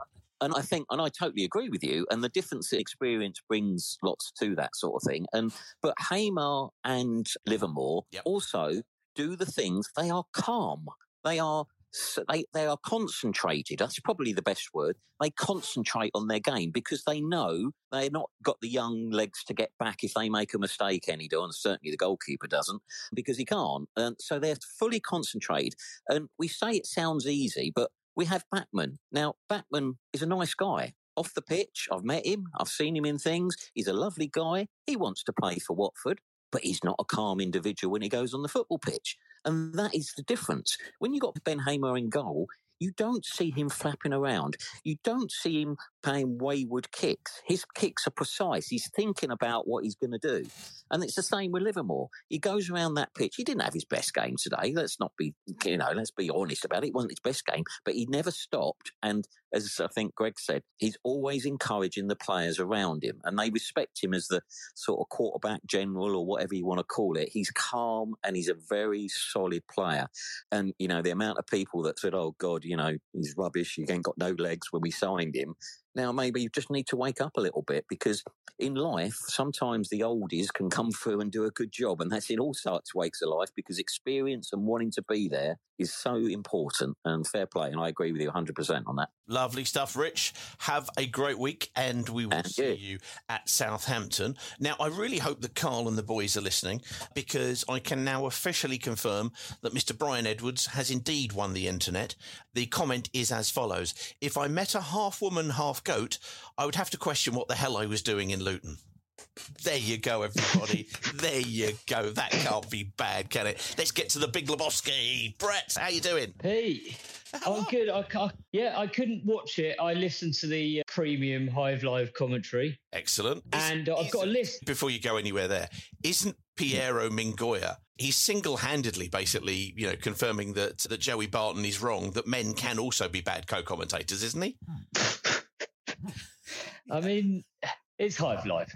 Speaker 13: And I think, and I totally agree with you. And the difference in experience brings lots to that sort of thing. And but Hamer and Livermore also do the things. They are calm. They are s- they they are concentrated. That's probably the best word. They concentrate on their game because they know they're not got the young legs to get back if they make a mistake. Any do, and certainly the goalkeeper doesn't because he can't. And so they're fully concentrated. And we say it sounds easy, but we have Bachmann. Now, Bachmann is a nice guy. Off the pitch, I've met him, I've seen him in things. He's a lovely guy. He wants to play for Watford, but he's not a calm individual when he goes on the football pitch. And that is the difference. When you've got Ben Hamer in goal, you don't see him flapping around. You don't see him playing wayward kicks. His kicks are precise. He's thinking about what he's going to do. And it's the same with Livermore. He goes around that pitch. He didn't have his best game today. Let's not be, you know, let's be honest about it. It wasn't his best game, but he never stopped. And as I think Greg said, he's always encouraging the players around him and they respect him as the sort of quarterback general or whatever you want to call it. He's calm and he's a very solid player. And, you know, the amount of people that said, oh, God, you know, he's rubbish. He ain't got no legs when we signed him. Now, maybe you just need to wake up a little bit because in life, sometimes the oldies can come through and do a good job. And that's in all sorts of wakes of life because experience and wanting to be there is so important and fair play. And I agree with you 100% on that.
Speaker 3: Lovely stuff, Rich. Have a great week, and we will see you at Southampton. Now, I really hope that Carl and the boys are listening because I can now officially confirm that Mr. Bryan Edwards has indeed won the internet. The comment is as follows If I met a half woman, half goat, I would have to question what the hell I was doing in Luton. There you go, everybody. there you go. That can't be bad, can it? Let's get to the Big Lebowski. Brett, how you doing?
Speaker 14: Hey, I'm good. I, ca- yeah, I couldn't watch it. I listened to the uh, premium Hive Live commentary.
Speaker 3: Excellent.
Speaker 14: And I've got a list.
Speaker 3: Before you go anywhere there, isn't Piero Mingoya, he's single-handedly basically, you know, confirming that, that Joey Barton is wrong, that men can also be bad co-commentators, isn't he?
Speaker 14: I mean, it's Hive life.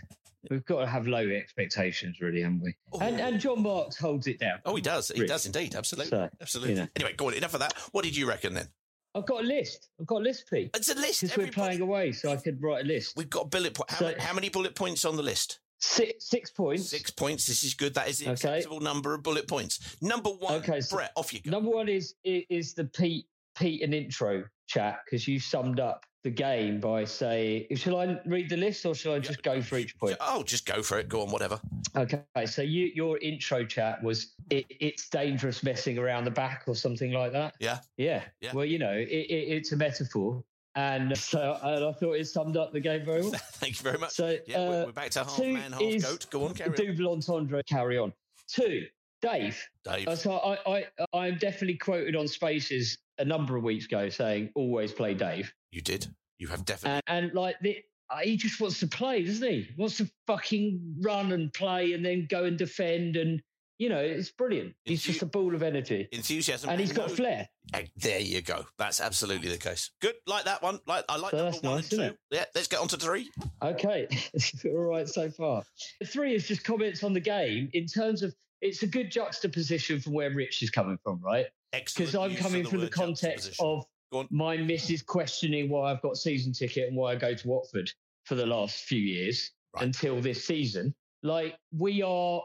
Speaker 14: We've got to have low expectations, really, haven't we? Oh. And, and John Marks holds it down.
Speaker 3: Oh, he does. He
Speaker 14: Rich.
Speaker 3: does indeed. Absolutely.
Speaker 14: So,
Speaker 3: Absolutely.
Speaker 14: you know.
Speaker 3: Anyway, go on. Enough of that. What did you reckon then?
Speaker 14: I've got a list. I've got a list, Pete.
Speaker 3: It's a list.
Speaker 14: Because we're playing away, so I could write a list.
Speaker 3: We've got bullet points. How,
Speaker 14: So-
Speaker 3: many- how many bullet points on the list?
Speaker 14: Six, six points.
Speaker 3: Six points. This is good. That is the
Speaker 14: Okay.
Speaker 3: acceptable number of bullet points. Number one,
Speaker 14: Okay, so
Speaker 3: Brett, off you go.
Speaker 14: Number one is is, is the Pete Pete and intro chat because you summed up the game by saying, "Shall I read the list or shall I just go for each point?"
Speaker 3: Oh, just go for it. Go on, whatever.
Speaker 14: Okay, so you, your intro chat was it, it's dangerous messing around the back or something like that.
Speaker 3: Yeah.
Speaker 14: Yeah.
Speaker 3: Yeah.
Speaker 14: Well, you know, it, it, it's a metaphor, and so and I thought it summed up the game very well.
Speaker 3: Thank you very much.
Speaker 14: So
Speaker 3: yeah, we're,
Speaker 14: uh,
Speaker 3: we're back to half man, half goat. Go on, carry on.
Speaker 14: double entendre. Carry on. Two, Dave.
Speaker 3: Dave.
Speaker 14: Uh, so I, I, I'm definitely quoted on Spaces a number of weeks ago saying always play Dave,
Speaker 3: You did. You have definitely.
Speaker 14: and, and like the, uh, he just wants to play, doesn't he? He wants to fucking run and play, and then go and defend, and you know it's brilliant. He's just a ball of energy,
Speaker 3: Enthusiasm.
Speaker 14: and he's got
Speaker 3: no-
Speaker 14: flair.
Speaker 3: There you go. That's absolutely the case. Good. Like that one. Like I like
Speaker 14: So
Speaker 3: number one
Speaker 14: nice,
Speaker 3: and two. Yeah. Let's get on to three.
Speaker 14: Okay, all right so far. Three is just comments on the game in terms of it's a good juxtaposition from where Rich is coming from, right? Because I'm coming from the context of my missus questioning why I've got season ticket and why I go to Watford for the last few years until this season. Like we are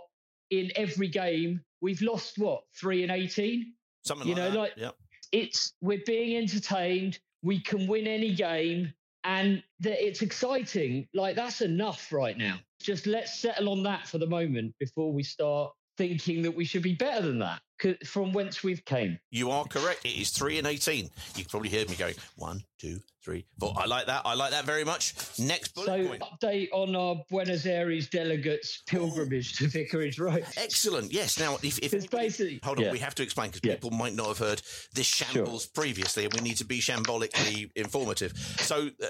Speaker 14: in every game, we've lost what three and eighteen.
Speaker 3: Something
Speaker 14: you
Speaker 3: like
Speaker 14: know,
Speaker 3: that.
Speaker 14: like
Speaker 3: yeah.
Speaker 14: it's we're being entertained. We can win any game, and that it's exciting. Like that's enough right now. Just let's settle on that for the moment before we start thinking that we should be better than that. From whence we've came.
Speaker 3: You are correct. It is three and eighteen. You can probably hear me going one, two, three, four. I like that. I like that very much. Next bullet
Speaker 14: So,
Speaker 3: point.
Speaker 14: update on our Buenos Aires delegates' pilgrimage to Vicarage Road.
Speaker 3: Excellent. Yes. Now, if, if
Speaker 14: It's basically
Speaker 3: hold on,
Speaker 14: yeah.
Speaker 3: we have to explain because people might not have heard this shambles previously, and we need to be shambolically informative. So, uh,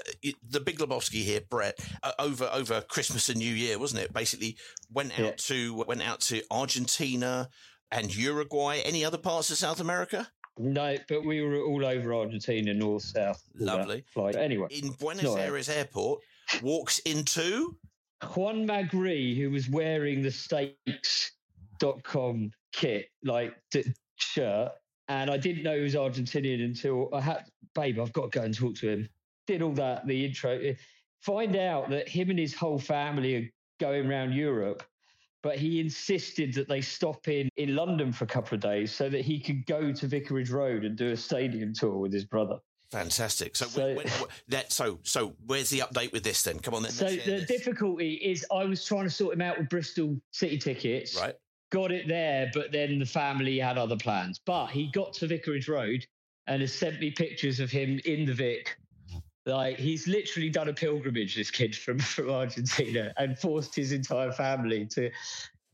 Speaker 3: the Big Lebowski here, Brett, uh, over over Christmas and New Year, wasn't it? Basically, went out
Speaker 14: Yeah.
Speaker 3: to went out to Argentina and Uruguay. Any other parts of South America?
Speaker 14: No, but we were all over Argentina, north, south.
Speaker 3: Lovely.
Speaker 14: Flight. Anyway,
Speaker 3: In Buenos. Aires Airport, walks into
Speaker 14: Juan Magri, who was wearing the stakes.com kit, like d- shirt, and I didn't know he was Argentinian until I had, babe, I've got to go and talk to him. Did all that, the intro. Find out that him and his whole family are going around Europe, but he insisted that they stop in in London for a couple of days so that he could go to Vicarage Road and do a stadium tour with his brother.
Speaker 3: Fantastic. So,
Speaker 14: So-
Speaker 3: when, when, that so so where's the update with this then? Come on then.
Speaker 14: So the
Speaker 3: this.
Speaker 14: difficulty is I was trying to sort him out with Bristol City tickets.
Speaker 3: Right.
Speaker 14: Got it there, but then the family had other plans. But he got to Vicarage Road and has sent me pictures of him in the Vic. Like he's literally done a pilgrimage, this kid from, from Argentina, and forced his entire family to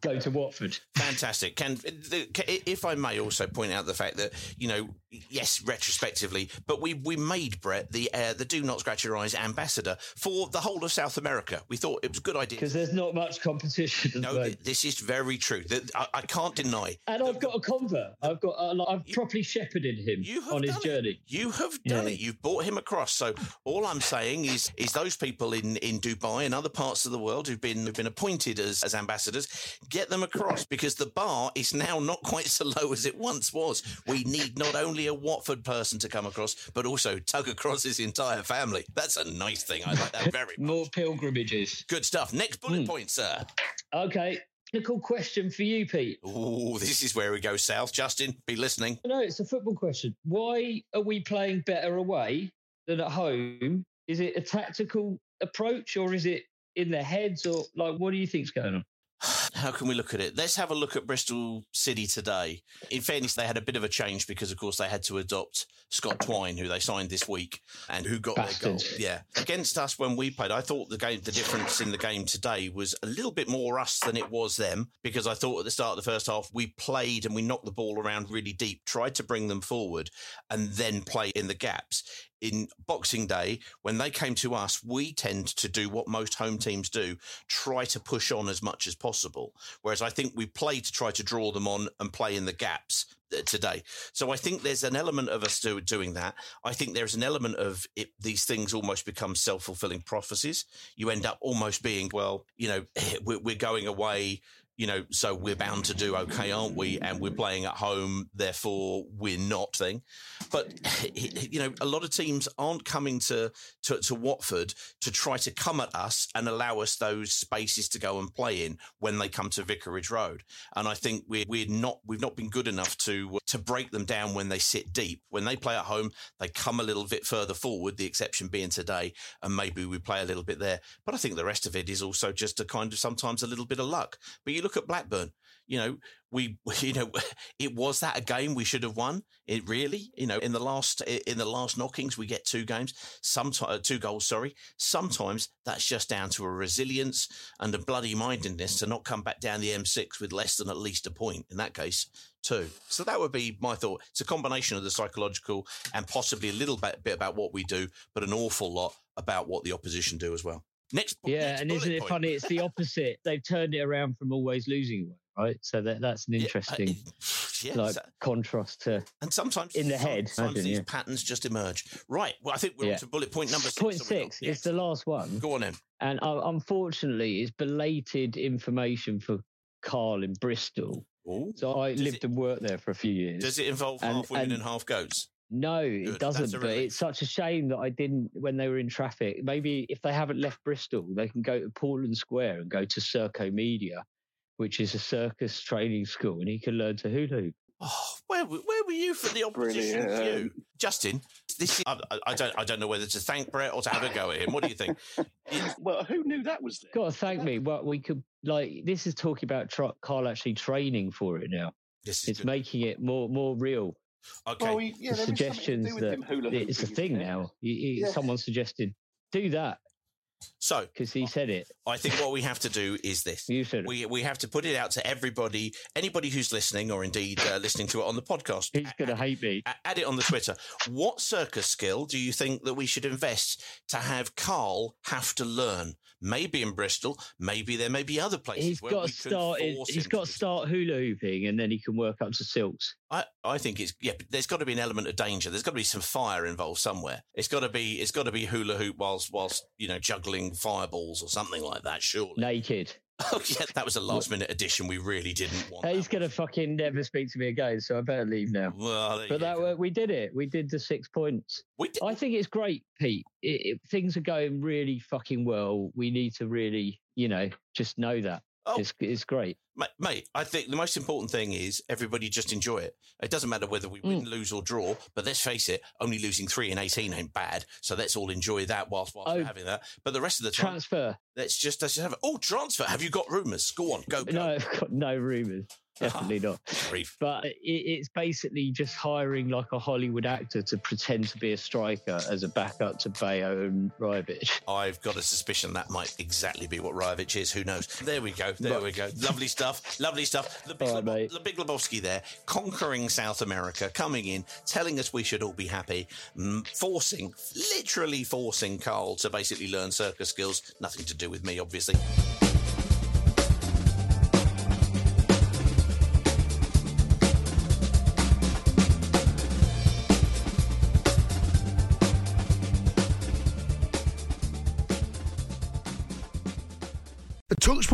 Speaker 14: go to Watford.
Speaker 3: Fantastic. Can, if I may also point out the fact that you know, yes, retrospectively, but we we made Brett the uh, the Do Not Scratch Your Eyes ambassador for the whole of South America. We thought it was a good idea.
Speaker 14: Because there's not much competition.
Speaker 3: No, this is very true. That I, I can't deny.
Speaker 14: and I've got a convert. I've got. A, lot- I've properly shepherded him on his journey.
Speaker 3: You have done
Speaker 14: Yeah.
Speaker 3: it. You've brought him across. So all I'm saying is, is those people in, in Dubai and other parts of the world who've been who've been appointed as, as ambassadors, get them across because the bar is now not quite so low as it once was. We need not only a Watford person to come across, but also tug across his entire family. That's a nice thing. I like that very much.
Speaker 14: More pilgrimages.
Speaker 3: Good stuff. Next bullet
Speaker 14: Hmm.
Speaker 3: point, sir.
Speaker 14: Okay. Technical question for you, Pete.
Speaker 3: Oh, this is where we go south. Justin, be listening.
Speaker 14: No, it's a football question. Why are we playing better away than at home? Is it a tactical approach or is it in their heads or like what do you think's going on?
Speaker 3: How can we look at it? Let's have a look at Bristol City today. In fairness, they had a bit of a change because, of course, they had to adopt Scott Twine, who they signed this week, and who got their goal. Yeah, against us when we played, I thought the game, the difference in the game today was a little bit more us than it was them because I thought at the start of the first half we played and we knocked the ball around really deep, tried to bring them forward, and then play in the gaps in Boxing Day, when they came to us, we tend to do what most home teams do try to push on as much as possible. Whereas I think we play to try to draw them on and play in the gaps uh, today. So I think there's an element of us do, doing that. I think there's an element of it, these things almost become self fulfilling prophecies. You end up almost being, well, you know, we're, we're going away. You know, so we're bound to do okay, aren't we? And we're playing at home, therefore we're not thing. But you know, a lot of teams aren't coming to, to to Watford to try to come at us and allow us those spaces to go and play in when they come to Vicarage Road. And I think we're we're not we've not been good enough to to break them down when they sit deep. When they play at home, they come a little bit further forward. The exception being today, and maybe we play a little bit there. But I think the rest of it is also just a kind of sometimes a little bit of luck. But you look at Blackburn, you know, we, you know, it was that a game we should have won. It really, you know, in the last in the last knockings we get two games, sometimes uh, two goals. Sorry, sometimes that's just down to a resilience and a bloody mindedness to not come back down the M6 with less than at least a point. In that case, two. So that would be my thought. It's a combination of the psychological and possibly a little bit, bit about what we do, but an awful lot about what the opposition do as well. Next,
Speaker 14: Yeah,
Speaker 3: next
Speaker 14: and isn't it
Speaker 3: point.
Speaker 14: funny? It's the opposite. They've turned it around from always losing right? So that that's an interesting
Speaker 3: yeah,
Speaker 14: like
Speaker 3: so-
Speaker 14: contrast to
Speaker 3: and sometimes
Speaker 14: in the head.
Speaker 3: Sometimes
Speaker 14: imagine,
Speaker 3: these
Speaker 14: yeah.
Speaker 3: patterns just emerge. Right. Well, I think we're
Speaker 14: Yeah.
Speaker 3: on to bullet point number six.
Speaker 14: Point six. It's the last one.
Speaker 3: Go on then.
Speaker 14: And uh, unfortunately, it's belated information for Carl in Bristol. So I lived and worked there for a few years.
Speaker 3: Does it involve
Speaker 14: And-
Speaker 3: half women
Speaker 14: and-
Speaker 3: and half goats?
Speaker 14: No,
Speaker 3: Good,
Speaker 14: it doesn't. But
Speaker 3: relief.
Speaker 14: it's such a shame that I didn't when they were in traffic. Maybe if they haven't left Bristol, they can go to Portland Square and go to Circomedia, which is a circus training school, and he can learn to hula hoop.
Speaker 3: Oh, where, were- where were you for the opposition
Speaker 14: Brilliant.
Speaker 3: view, Justin? This is, I, I- I don't I don't know whether to thank Brett or to have a go at him. What do you think?
Speaker 4: well, who knew that was there?
Speaker 14: Got to thank me. Well, we could like this is talking about Carl actually training for it now.
Speaker 3: This
Speaker 14: it's making it more more real.
Speaker 3: Okay.
Speaker 4: Well, we- yeah,
Speaker 14: the
Speaker 4: there is something to
Speaker 14: suggestions that it's a thing now. You, you,
Speaker 4: Yeah.
Speaker 14: Someone suggested do that
Speaker 3: So
Speaker 14: because he said it.
Speaker 3: I think what we have to do is this.
Speaker 14: You said it.
Speaker 3: We we have to put it out to everybody, anybody who's listening, or indeed uh, listening to it on the podcast.
Speaker 14: He's going to hate me.
Speaker 3: Add it on the Twitter. What circus skill do you think that we should invest to have Carl have to learn? Maybe in Bristol, maybe there may be other places
Speaker 14: He's
Speaker 3: where
Speaker 14: got
Speaker 3: we
Speaker 14: to start. He's got to start hula hooping, and then he can work up to silks.
Speaker 3: I, I think it's yeah. But there's got to be an element of danger. There's got to be some fire involved somewhere. It's got to be it's got to be hula hoop whilst whilst you know juggling fireballs or something like that. Surely.
Speaker 14: Naked.
Speaker 3: Oh yeah, that was a last minute addition. We really didn't want.
Speaker 14: He's going to fucking never speak to me again, so I better leave now.
Speaker 3: Well,
Speaker 14: But that
Speaker 3: go.
Speaker 14: we did it. We did the six points. I think it's great, Pete. It, it, things are going really fucking well. We need to really, you know, just know that.
Speaker 3: Oh.
Speaker 14: It's it's great.
Speaker 3: Mate, I think the most important thing is everybody just enjoy it. It doesn't matter whether we
Speaker 14: Mm.
Speaker 3: win, lose, or draw. But let's face it, only losing three and eighteen ain't bad. So let's all enjoy that whilst whilst we're
Speaker 14: Oh,
Speaker 3: having that. But the rest of the time,
Speaker 14: Transfer.
Speaker 3: let's just let's just have it. Oh, transfer! Have you got rumours? Go on, go. go.
Speaker 14: No, I've got no rumours. Definitely not. But it, it's basically just hiring like a Hollywood actor to pretend to be a striker as a backup to Bayo and Rybic.
Speaker 3: I've got a suspicion that might exactly be what Rajovic is. Who knows? There we go. There we go. Lovely stuff. Lovely stuff. The big, Lebo- the big Lebowski there, conquering South America, coming in, telling us we should all be happy, forcing, literally forcing Carl to basically learn circus skills. Nothing to do with me, obviously.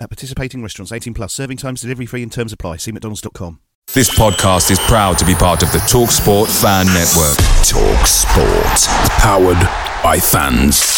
Speaker 9: At participating restaurants, 18 plus, serving times, delivery free, and terms apply. See McDonald's.com.
Speaker 15: This podcast is proud to be part of the TalkSport Fan Network.
Speaker 16: Talk Sport. Powered by fans.